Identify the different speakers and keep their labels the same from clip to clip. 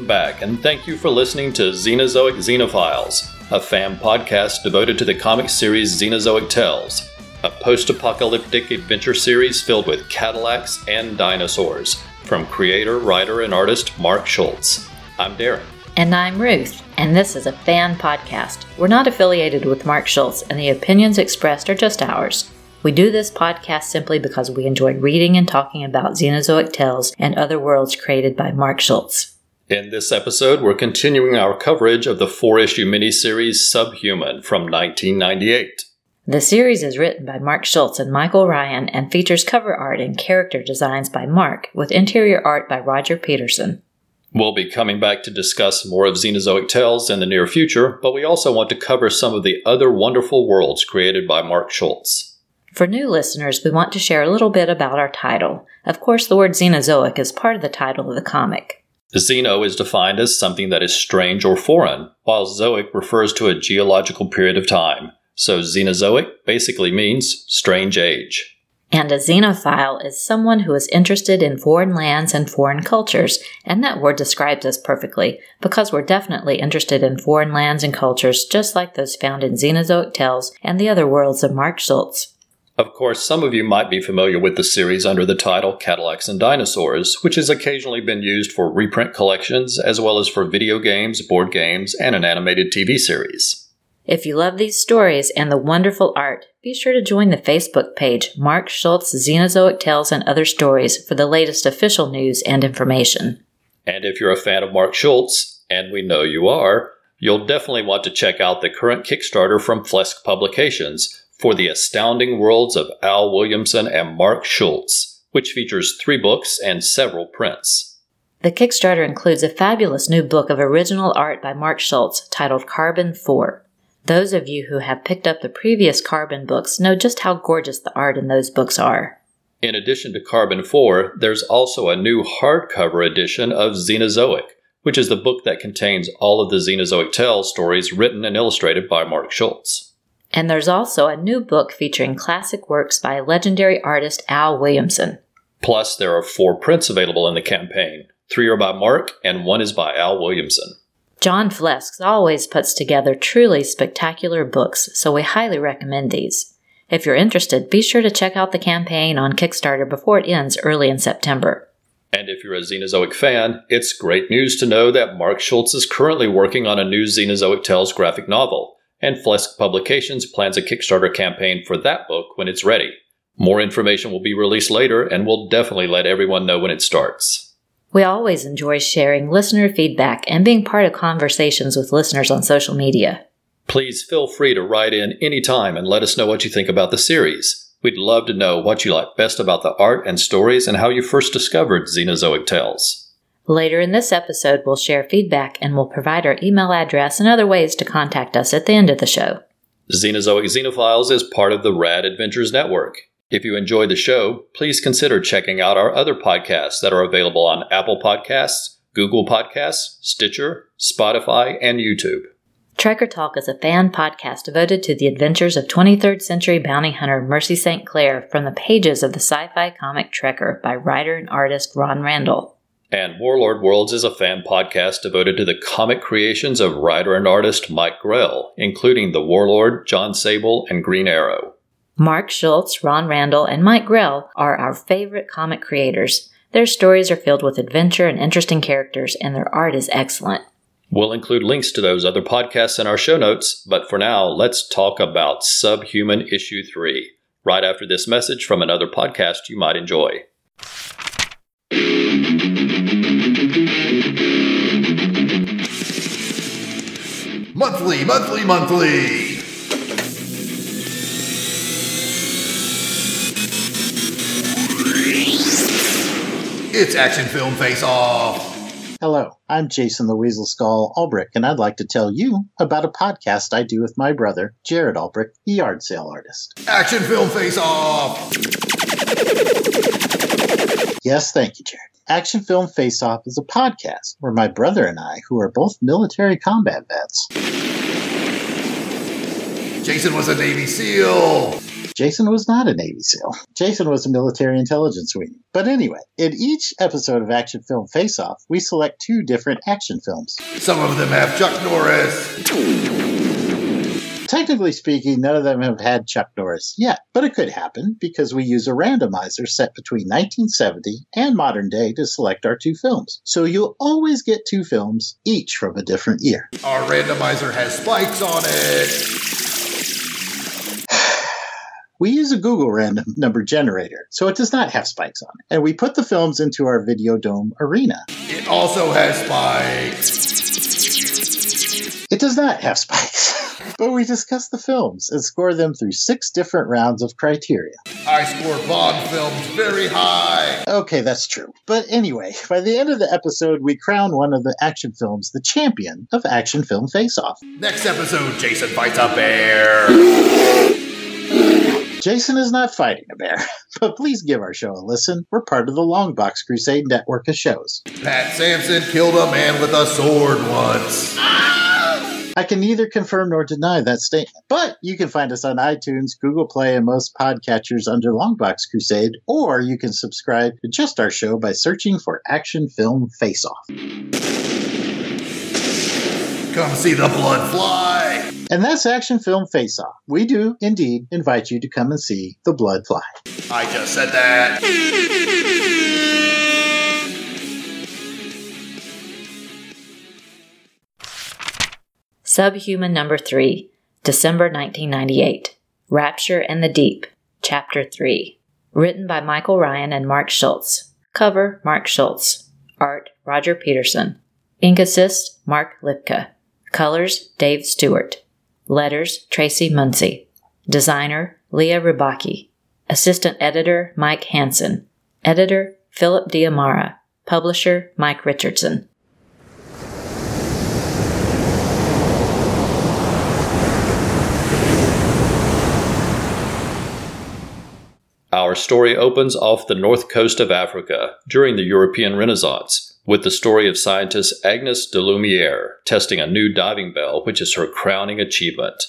Speaker 1: Welcome back, and thank you for listening to Xenozoic Xenophiles, a fan podcast devoted to the comic series Xenozoic Tales, a post apocalyptic adventure series filled with Cadillacs and dinosaurs, from creator, writer, and artist Mark Schultz. I'm Darren.
Speaker 2: And I'm Ruth, and this is a fan podcast. We're not affiliated with Mark Schultz, and the opinions expressed are just ours. We do this podcast simply because we enjoy reading and talking about Xenozoic tales and other worlds created by Mark Schultz.
Speaker 1: In this episode, we're continuing our coverage of the four issue miniseries Subhuman from 1998.
Speaker 2: The series is written by Mark Schultz and Michael Ryan and features cover art and character designs by Mark, with interior art by Roger Peterson.
Speaker 1: We'll be coming back to discuss more of Xenozoic Tales in the near future, but we also want to cover some of the other wonderful worlds created by Mark Schultz.
Speaker 2: For new listeners, we want to share a little bit about our title. Of course, the word Xenozoic is part of the title of the comic.
Speaker 1: Xeno is defined as something that is strange or foreign, while Zoic refers to a geological period of time. So Xenozoic basically means strange age.
Speaker 2: And a xenophile is someone who is interested in foreign lands and foreign cultures, and that word describes us perfectly, because we're definitely interested in foreign lands and cultures just like those found in Xenozoic Tales and the other worlds of Mark Schultz.
Speaker 1: Of course, some of you might be familiar with the series under the title Cadillacs and Dinosaurs, which has occasionally been used for reprint collections as well as for video games, board games, and an animated TV series.
Speaker 2: If you love these stories and the wonderful art, be sure to join the Facebook page Mark Schultz Xenozoic Tales and Other Stories for the latest official news and information.
Speaker 1: And if you're a fan of Mark Schultz, and we know you are, you'll definitely want to check out the current Kickstarter from Flesk Publications for the astounding worlds of Al Williamson and Mark Schultz, which features three books and several prints.
Speaker 2: The Kickstarter includes a fabulous new book of original art by Mark Schultz titled Carbon 4. Those of you who have picked up the previous Carbon books know just how gorgeous the art in those books are.
Speaker 1: In addition to Carbon 4, there's also a new hardcover edition of Xenozoic, which is the book that contains all of the Xenozoic Tales stories written and illustrated by Mark Schultz.
Speaker 2: And there's also a new book featuring classic works by legendary artist Al Williamson.
Speaker 1: Plus, there are four prints available in the campaign. Three are by Mark, and one is by Al Williamson.
Speaker 2: John Flesk always puts together truly spectacular books, so we highly recommend these. If you're interested, be sure to check out the campaign on Kickstarter before it ends early in September.
Speaker 1: And if you're a Xenozoic fan, it's great news to know that Mark Schultz is currently working on a new Xenozoic Tales graphic novel and Flesk Publications plans a Kickstarter campaign for that book when it's ready. More information will be released later, and we'll definitely let everyone know when it starts.
Speaker 2: We always enjoy sharing listener feedback and being part of conversations with listeners on social media.
Speaker 1: Please feel free to write in anytime and let us know what you think about the series. We'd love to know what you like best about the art and stories and how you first discovered Xenozoic Tales.
Speaker 2: Later in this episode, we'll share feedback and we'll provide our email address and other ways to contact us at the end of the show.
Speaker 1: Xenozoic Xenophiles is part of the Rad Adventures Network. If you enjoyed the show, please consider checking out our other podcasts that are available on Apple Podcasts, Google Podcasts, Stitcher, Spotify, and YouTube.
Speaker 2: Trekker Talk is a fan podcast devoted to the adventures of 23rd century bounty hunter Mercy St. Clair from the pages of the sci fi comic Trekker by writer and artist Ron Randall.
Speaker 1: And Warlord Worlds is a fan podcast devoted to the comic creations of writer and artist Mike Grell, including The Warlord, John Sable, and Green Arrow.
Speaker 2: Mark Schultz, Ron Randall, and Mike Grell are our favorite comic creators. Their stories are filled with adventure and interesting characters, and their art is excellent.
Speaker 1: We'll include links to those other podcasts in our show notes, but for now, let's talk about Subhuman Issue 3, right after this message from another podcast you might enjoy.
Speaker 3: Monthly, monthly, monthly. It's Action Film Face Off.
Speaker 4: Hello, I'm Jason the Weasel Skull Ulbrich, and I'd like to tell you about a podcast I do with my brother, Jared Ulbrich, the yard sale artist.
Speaker 3: Action Film Face Off.
Speaker 4: Yes, thank you, Jared. Action Film Face Off is a podcast where my brother and I, who are both military combat vets,
Speaker 3: Jason was a Navy SEAL.
Speaker 4: Jason was not a Navy SEAL. Jason was a military intelligence wing. But anyway, in each episode of Action Film Face Off, we select two different action films.
Speaker 3: Some of them have Chuck Norris.
Speaker 4: Technically speaking, none of them have had Chuck Norris yet, but it could happen because we use a randomizer set between 1970 and modern day to select our two films. So you'll always get two films, each from a different year.
Speaker 3: Our randomizer has spikes on it.
Speaker 4: We use a Google random number generator, so it does not have spikes on it. And we put the films into our Video Dome arena.
Speaker 3: It also has spikes.
Speaker 4: It does not have spikes. but we discuss the films and score them through six different rounds of criteria.
Speaker 3: I score Bond films very high.
Speaker 4: Okay, that's true. But anyway, by the end of the episode, we crown one of the action films the champion of Action Film Face Off.
Speaker 3: Next episode, Jason fights a bear.
Speaker 4: Jason is not fighting a bear, but please give our show a listen. We're part of the Longbox Crusade network of shows.
Speaker 3: Pat Sampson killed a man with a sword once.
Speaker 4: I can neither confirm nor deny that statement. But you can find us on iTunes, Google Play, and most podcatchers under Longbox Crusade, or you can subscribe to just our show by searching for Action Film Face Off.
Speaker 3: Come see the blood fly.
Speaker 4: And that's Action Film Face Off. We do indeed invite you to come and see the blood fly.
Speaker 3: I just said that.
Speaker 2: Subhuman number 3, December 1998. Rapture and the Deep, Chapter 3. Written by Michael Ryan and Mark Schultz. Cover Mark Schultz. Art Roger Peterson. Ink assist Mark Lipka. Colors Dave Stewart. Letters Tracy Muncy. Designer Lia Ribacchi. Assistant editor Mike Hansen. Editor Philip Diamara. Publisher Mike Richardson.
Speaker 1: Our story opens off the north coast of Africa during the European Renaissance with the story of scientist Agnes de Lumiere testing a new diving bell, which is her crowning achievement.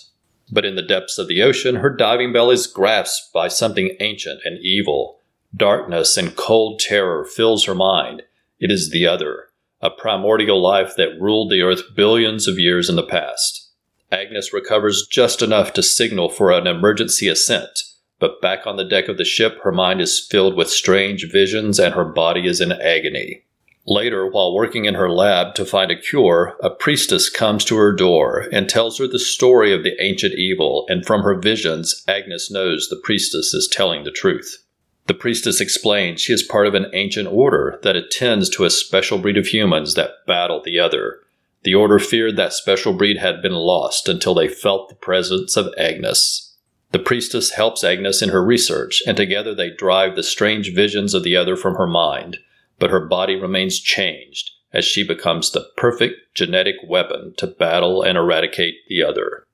Speaker 1: But in the depths of the ocean, her diving bell is grasped by something ancient and evil. Darkness and cold terror fills her mind. It is the other, a primordial life that ruled the earth billions of years in the past. Agnes recovers just enough to signal for an emergency ascent but back on the deck of the ship, her mind is filled with strange visions and her body is in agony. Later, while working in her lab to find a cure, a priestess comes to her door and tells her the story of the ancient evil, and from her visions, Agnes knows the priestess is telling the truth. The priestess explains she is part of an ancient order that attends to a special breed of humans that battle the other. The order feared that special breed had been lost until they felt the presence of Agnes. The priestess helps Agnes in her research, and together they drive the strange visions of the other from her mind, but her body remains changed as she becomes the perfect genetic weapon to battle and eradicate the other.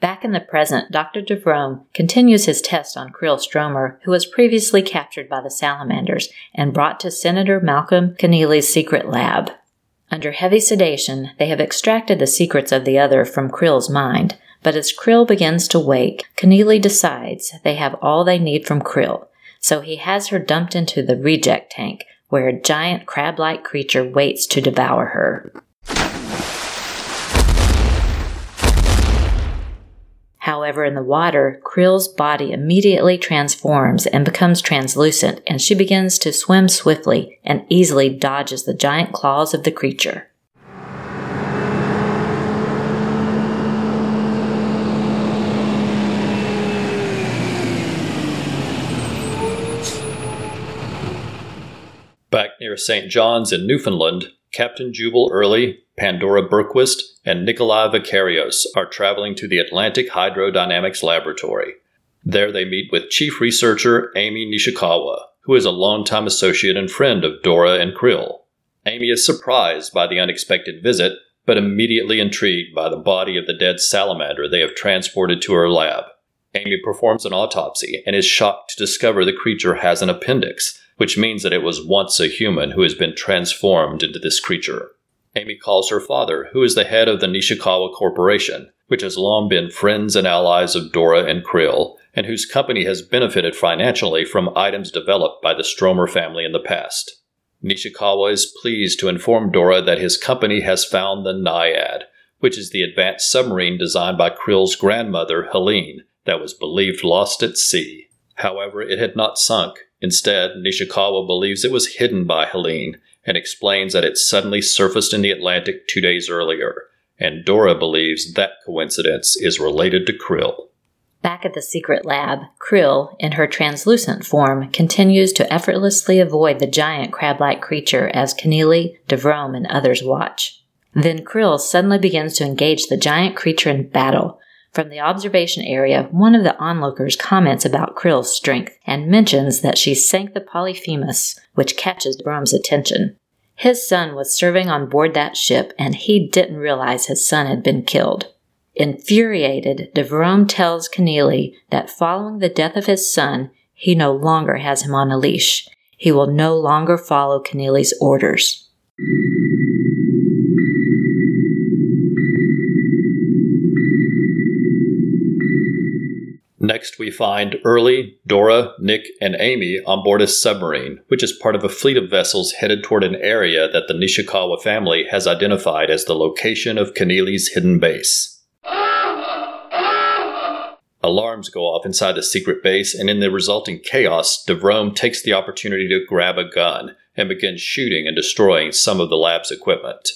Speaker 2: Back in the present, Dr. DeVrome continues his test on Krill Stromer, who was previously captured by the salamanders and brought to Senator Malcolm Keneally's secret lab. Under heavy sedation, they have extracted the secrets of the other from Krill's mind, but as Krill begins to wake, Keneally decides they have all they need from Krill, so he has her dumped into the reject tank, where a giant crab like creature waits to devour her. However, in the water, Krill's body immediately transforms and becomes translucent, and she begins to swim swiftly and easily dodges the giant claws of the creature.
Speaker 1: Back near St. John's in Newfoundland, Captain Jubal Early, Pandora Berquist, and Nikolai Vicarios are traveling to the Atlantic Hydrodynamics Laboratory. There they meet with Chief Researcher Amy Nishikawa, who is a longtime associate and friend of Dora and Krill. Amy is surprised by the unexpected visit, but immediately intrigued by the body of the dead salamander they have transported to her lab. Amy performs an autopsy and is shocked to discover the creature has an appendix, which means that it was once a human who has been transformed into this creature. Amy calls her father, who is the head of the Nishikawa Corporation, which has long been friends and allies of Dora and Krill, and whose company has benefited financially from items developed by the Stromer family in the past. Nishikawa is pleased to inform Dora that his company has found the Naiad, which is the advanced submarine designed by Krill's grandmother, Helene, that was believed lost at sea. However, it had not sunk. Instead, Nishikawa believes it was hidden by Helene and explains that it suddenly surfaced in the Atlantic two days earlier, and Dora believes that coincidence is related to Krill.
Speaker 2: Back at the secret lab, Krill, in her translucent form, continues to effortlessly avoid the giant crab like creature as Keneally, DeVrome, and others watch. Then Krill suddenly begins to engage the giant creature in battle. From the observation area, one of the onlookers comments about Krill's strength and mentions that she sank the Polyphemus, which catches DeVrome's attention. His son was serving on board that ship, and he didn't realize his son had been killed. Infuriated, DeVrome tells Keneally that following the death of his son, he no longer has him on a leash. He will no longer follow Keneally's orders.
Speaker 1: Next, we find Early, Dora, Nick, and Amy on board a submarine, which is part of a fleet of vessels headed toward an area that the Nishikawa family has identified as the location of Keneally's hidden base. Alarms go off inside the secret base, and in the resulting chaos, DeVrome takes the opportunity to grab a gun and begins shooting and destroying some of the lab's equipment.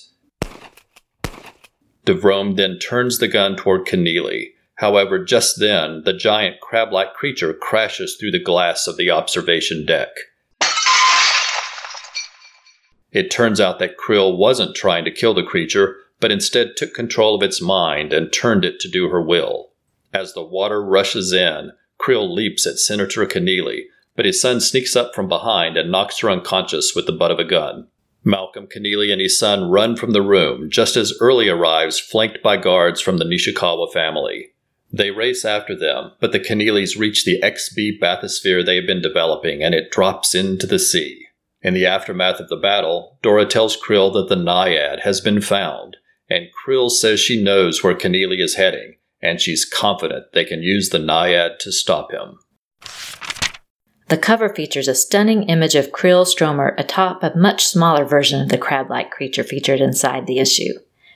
Speaker 1: DeVrome then turns the gun toward Keneally. However, just then, the giant crab like creature crashes through the glass of the observation deck. It turns out that Krill wasn't trying to kill the creature, but instead took control of its mind and turned it to do her will. As the water rushes in, Krill leaps at Senator Keneally, but his son sneaks up from behind and knocks her unconscious with the butt of a gun. Malcolm Keneally and his son run from the room just as Early arrives, flanked by guards from the Nishikawa family. They race after them, but the Keneallys reach the XB bathysphere they have been developing and it drops into the sea. In the aftermath of the battle, Dora tells Krill that the Naiad has been found, and Krill says she knows where Keneally is heading and she's confident they can use the Naiad to stop him.
Speaker 2: The cover features a stunning image of Krill Stromer atop a much smaller version of the crab like creature featured inside the issue.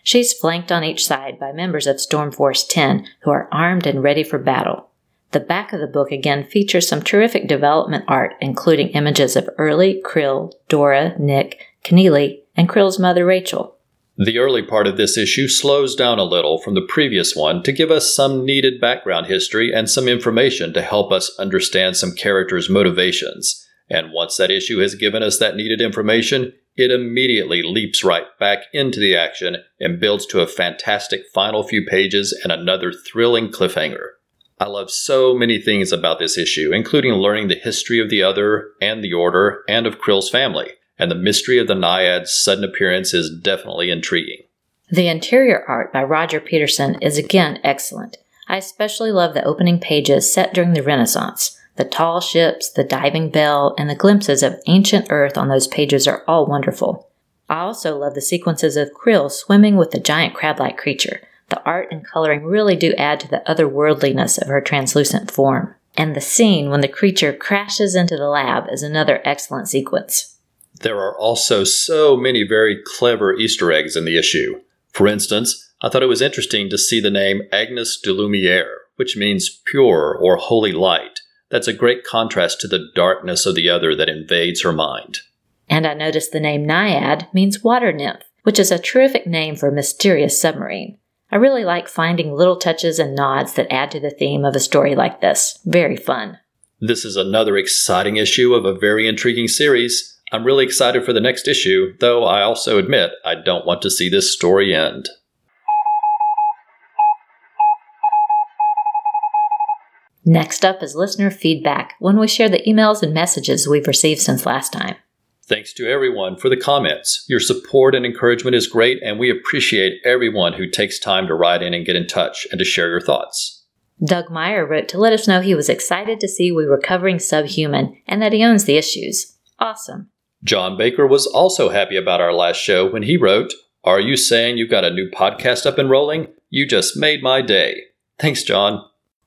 Speaker 2: She's flanked on each side by members of Storm Force 10 who are armed and ready for battle. The back of the book again features some terrific development art, including images of Early, Krill, Dora, Nick, Keneally, and Krill's mother Rachel.
Speaker 1: The early part of this issue slows down a little from the previous one to give us some needed background history and some information to help us understand some characters' motivations. And once that issue has given us that needed information, it immediately leaps right back into the action and builds to a fantastic final few pages and another thrilling cliffhanger. I love so many things about this issue, including learning the history of the Other and the Order and of Krill's family and the mystery of the Naiad's sudden appearance is definitely intriguing.
Speaker 2: The interior art by Roger Peterson is again excellent. I especially love the opening pages set during the Renaissance. The tall ships, the diving bell, and the glimpses of ancient Earth on those pages are all wonderful. I also love the sequences of Krill swimming with the giant crab like creature. The art and coloring really do add to the otherworldliness of her translucent form. And the scene when the creature crashes into the lab is another excellent sequence.
Speaker 1: There are also so many very clever Easter eggs in the issue. For instance, I thought it was interesting to see the name Agnes de Lumiere, which means pure or holy light. That's a great contrast to the darkness of the other that invades her mind.
Speaker 2: And I noticed the name Naiad means water nymph, which is a terrific name for a mysterious submarine. I really like finding little touches and nods that add to the theme of a story like this. Very fun.
Speaker 1: This is another exciting issue of a very intriguing series. I'm really excited for the next issue, though I also admit I don't want to see this story end.
Speaker 2: Next up is listener feedback when we share the emails and messages we've received since last time.
Speaker 1: Thanks to everyone for the comments. Your support and encouragement is great, and we appreciate everyone who takes time to write in and get in touch and to share your thoughts.
Speaker 2: Doug Meyer wrote to let us know he was excited to see we were covering Subhuman and that he owns the issues. Awesome.
Speaker 1: John Baker was also happy about our last show when he wrote, Are you saying you've got a new podcast up and rolling? You just made my day. Thanks, John.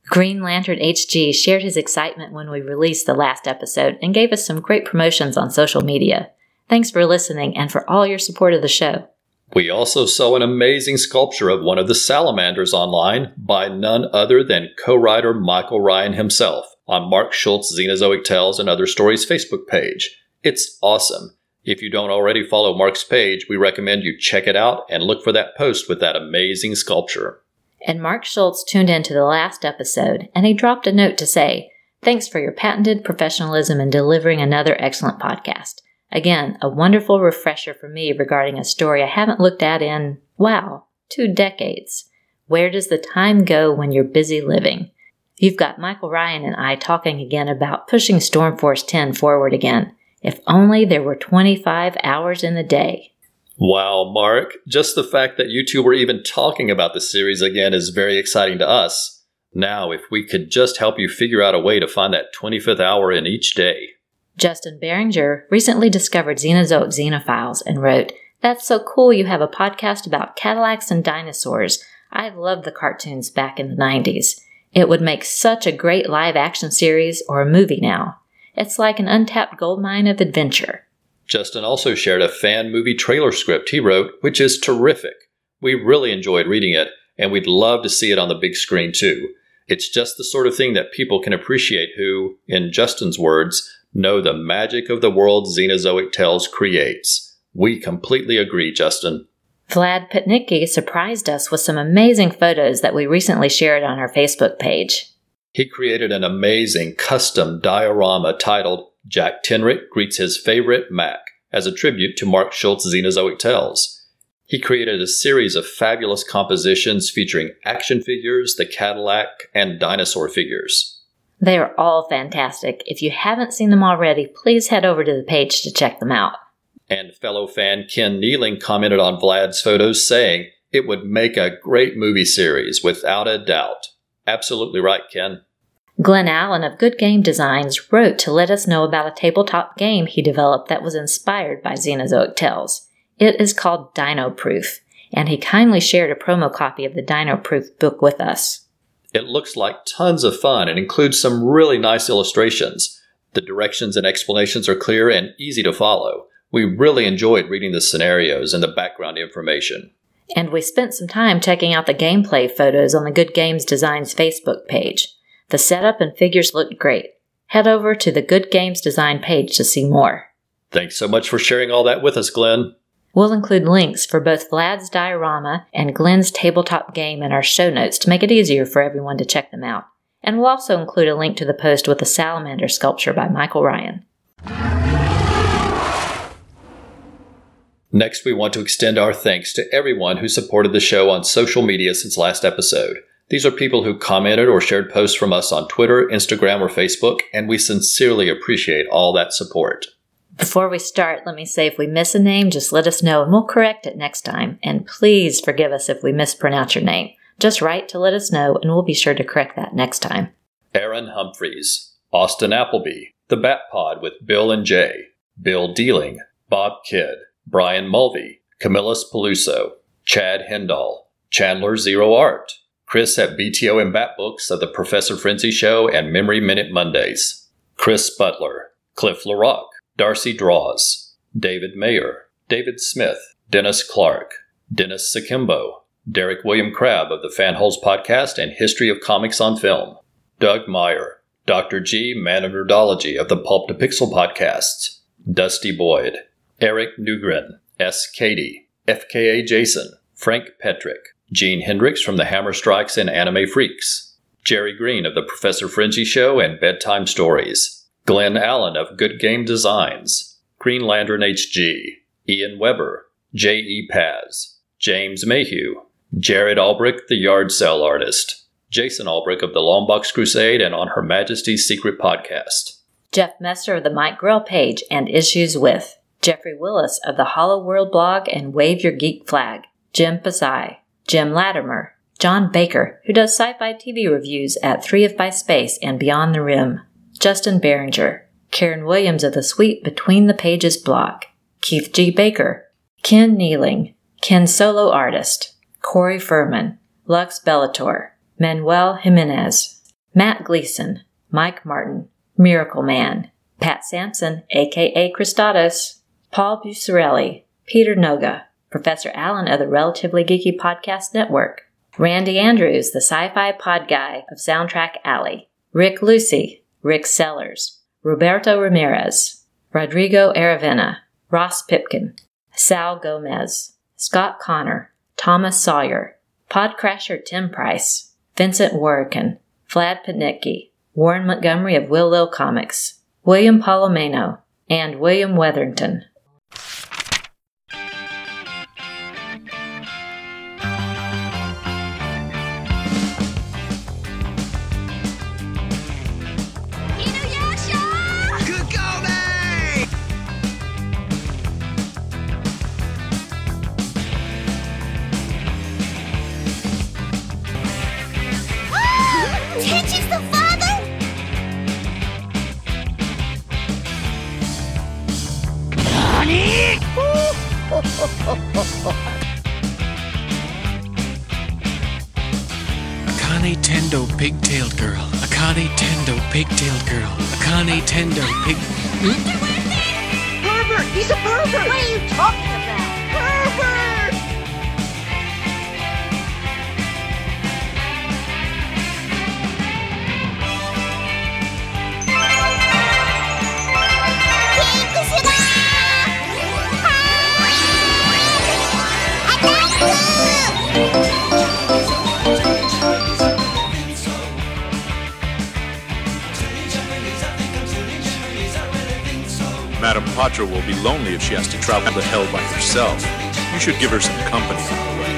Speaker 2: Green Lantern HG shared his excitement when we released the last episode and gave us some great promotions on social media. Thanks for listening and for all your support of the show.
Speaker 1: We also saw an amazing sculpture of one of the salamanders online by none other than co writer Michael Ryan himself on Mark Schultz Xenozoic Tales and Other Stories Facebook page. It's awesome. If you don't already follow Mark's page, we recommend you check it out and look for that post with that amazing sculpture.
Speaker 2: And Mark Schultz tuned in to the last episode and he dropped a note to say, Thanks for your patented professionalism in delivering another excellent podcast. Again, a wonderful refresher for me regarding a story I haven't looked at in, wow, two decades. Where does the time go when you're busy living? You've got Michael Ryan and I talking again about pushing Stormforce 10 forward again. If only there were 25 hours in the day.
Speaker 1: Wow, Mark, just the fact that you two were even talking about the series again is very exciting to us. Now, if we could just help you figure out a way to find that 25th hour in each day.
Speaker 2: Justin Beringer recently discovered Xenozoic Xenophiles and wrote, That's so cool you have a podcast about Cadillacs and dinosaurs. I've loved the cartoons back in the 90s. It would make such a great live action series or a movie now. It's like an untapped goldmine of adventure.
Speaker 1: Justin also shared a fan movie trailer script he wrote, which is terrific. We really enjoyed reading it, and we'd love to see it on the big screen too. It's just the sort of thing that people can appreciate who, in Justin's words, know the magic of the world Xenozoic Tales creates. We completely agree, Justin.
Speaker 2: Vlad Petnicki surprised us with some amazing photos that we recently shared on our Facebook page.
Speaker 1: He created an amazing custom diorama titled Jack Tenrec Greets His Favorite Mac as a tribute to Mark Schultz's Xenozoic Tales. He created a series of fabulous compositions featuring action figures, the Cadillac, and dinosaur figures.
Speaker 2: They are all fantastic. If you haven't seen them already, please head over to the page to check them out.
Speaker 1: And fellow fan Ken Nealing commented on Vlad's photos saying, it would make a great movie series, without a doubt. Absolutely right, Ken.
Speaker 2: Glenn Allen of Good Game Designs wrote to let us know about a tabletop game he developed that was inspired by Xenozoic Tales. It is called Dino Proof, and he kindly shared a promo copy of the Dino Proof book with us.
Speaker 1: It looks like tons of fun and includes some really nice illustrations. The directions and explanations are clear and easy to follow. We really enjoyed reading the scenarios and the background information.
Speaker 2: And we spent some time checking out the gameplay photos on the Good Games Designs Facebook page. The setup and figures looked great. Head over to the Good Games Design page to see more.
Speaker 1: Thanks so much for sharing all that with us, Glenn.
Speaker 2: We'll include links for both Vlad's diorama and Glenn's tabletop game in our show notes to make it easier for everyone to check them out. And we'll also include a link to the post with the salamander sculpture by Michael Ryan.
Speaker 1: Next, we want to extend our thanks to everyone who supported the show on social media since last episode. These are people who commented or shared posts from us on Twitter, Instagram, or Facebook, and we sincerely appreciate all that support.
Speaker 2: Before we start, let me say if we miss a name, just let us know and we'll correct it next time. And please forgive us if we mispronounce your name. Just write to let us know and we'll be sure to correct that next time.
Speaker 1: Aaron Humphreys, Austin Appleby, The Bat Pod with Bill and Jay, Bill Dealing, Bob Kidd, Brian Mulvey, Camillus Peluso, Chad Hendall, Chandler Zero Art, Chris at BTO and Bat Books of the Professor Frenzy Show and Memory Minute Mondays, Chris Butler, Cliff LaRock, Darcy Draws, David Mayer, David Smith, Dennis Clark, Dennis Sakimbo, Derek William Crabb of the Fanholes Podcast and History of Comics on Film, Doug Meyer, Dr. G. Man of Nerdology of the Pulp to Pixel Podcasts, Dusty Boyd, Eric Newgren, S. Katie, FKA Jason, Frank Petrick, Gene Hendricks from the Hammer Strikes and Anime Freaks, Jerry Green of the Professor Frenzy Show and Bedtime Stories, Glenn Allen of Good Game Designs, Green Lantern HG, Ian Weber, J.E. Paz, James Mayhew, Jared Albrecht, the Yard Sale Artist, Jason Albrecht of the Longbox Crusade and on Her Majesty's Secret Podcast,
Speaker 2: Jeff Messer of the Mike Grell page and Issues With, Jeffrey Willis of the Hollow World blog and Wave Your Geek Flag, Jim Pasai, Jim Latimer, John Baker, who does sci fi TV reviews at Three If By Space and Beyond the Rim, Justin Behringer, Karen Williams of the Sweet Between the Pages blog, Keith G. Baker, Ken Nealing, Ken Solo Artist, Corey Furman, Lux Bellator, Manuel Jimenez, Matt Gleason, Mike Martin, Miracle Man, Pat Sampson, aka Christados, Paul Bucciarelli, Peter Noga, Professor Allen of the Relatively Geeky Podcast Network, Randy Andrews, the sci fi pod guy of Soundtrack Alley, Rick Lucy, Rick Sellers, Roberto Ramirez, Rodrigo Aravena, Ross Pipkin, Sal Gomez, Scott Connor, Thomas Sawyer, Podcrasher Tim Price, Vincent Warrican, Vlad Patnicki, Warren Montgomery of Will Lil Comics, William Palomino, and William Weatherington.
Speaker 5: Akane Tendo pigtailed girl. Akane Tendo pigtailed girl. Akane Tendo pig.
Speaker 6: Pervert! He's a pervert! What are you talking about? Pervert!
Speaker 7: Madame will be lonely if she has to travel to hell by herself. You should give her some company on the way.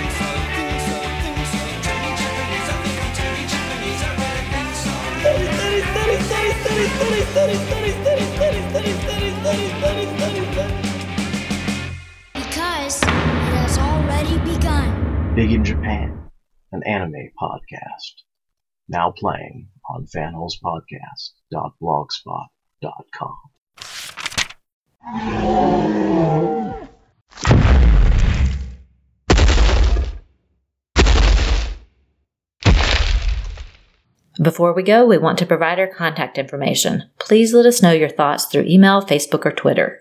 Speaker 6: Because it has already begun.
Speaker 8: Big in Japan, an anime podcast. Now playing on fanholespodcast.blogspot.com.
Speaker 2: Before we go, we want to provide our contact information. Please let us know your thoughts through email, Facebook, or Twitter.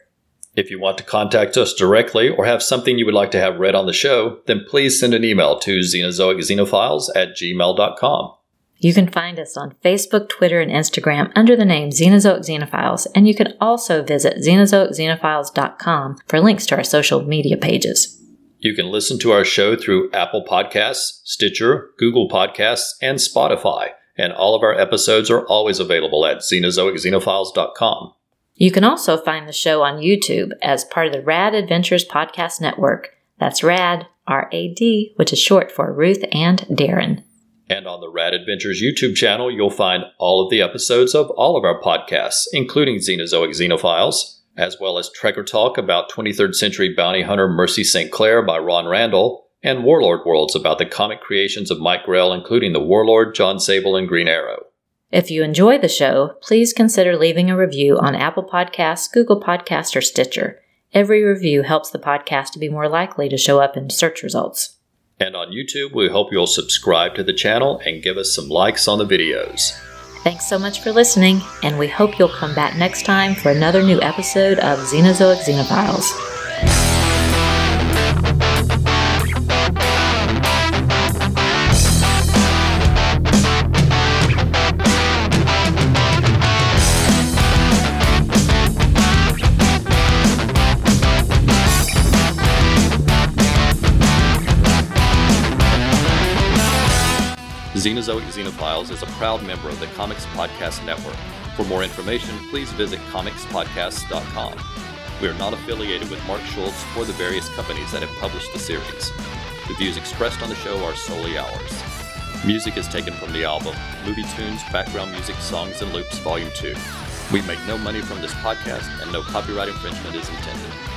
Speaker 1: If you want to contact us directly or have something you would like to have read on the show, then please send an email to xenozoicxenophiles at gmail.com.
Speaker 2: You can find us on Facebook, Twitter, and Instagram under the name Xenozoic Xenophiles, and you can also visit xenozoicxenophiles.com for links to our social media pages.
Speaker 1: You can listen to our show through Apple Podcasts, Stitcher, Google Podcasts, and Spotify, and all of our episodes are always available at xenozoicxenophiles.com.
Speaker 2: You can also find the show on YouTube as part of the Rad Adventures Podcast Network. That's RAD, R A D, which is short for Ruth and Darren.
Speaker 1: And on the Rad Adventures YouTube channel, you'll find all of the episodes of all of our podcasts, including Xenozoic Xenophiles, as well as Trekker Talk about 23rd century bounty hunter Mercy St. Clair by Ron Randall, and Warlord Worlds about the comic creations of Mike Grell, including the Warlord, John Sable, and Green Arrow.
Speaker 2: If you enjoy the show, please consider leaving a review on Apple Podcasts, Google Podcasts, or Stitcher. Every review helps the podcast to be more likely to show up in search results.
Speaker 1: And on YouTube, we hope you'll subscribe to the channel and give us some likes on the videos.
Speaker 2: Thanks so much for listening, and we hope you'll come back next time for another new episode of Xenozoic Xenophiles.
Speaker 1: Xenozoic Xenophiles is a proud member of the Comics Podcast Network. For more information, please visit comicspodcasts.com. We are not affiliated with Mark Schultz or the various companies that have published the series. The views expressed on the show are solely ours. Music is taken from the album Movie Tunes, Background Music, Songs and Loops, Volume 2. We make no money from this podcast, and no copyright infringement is intended.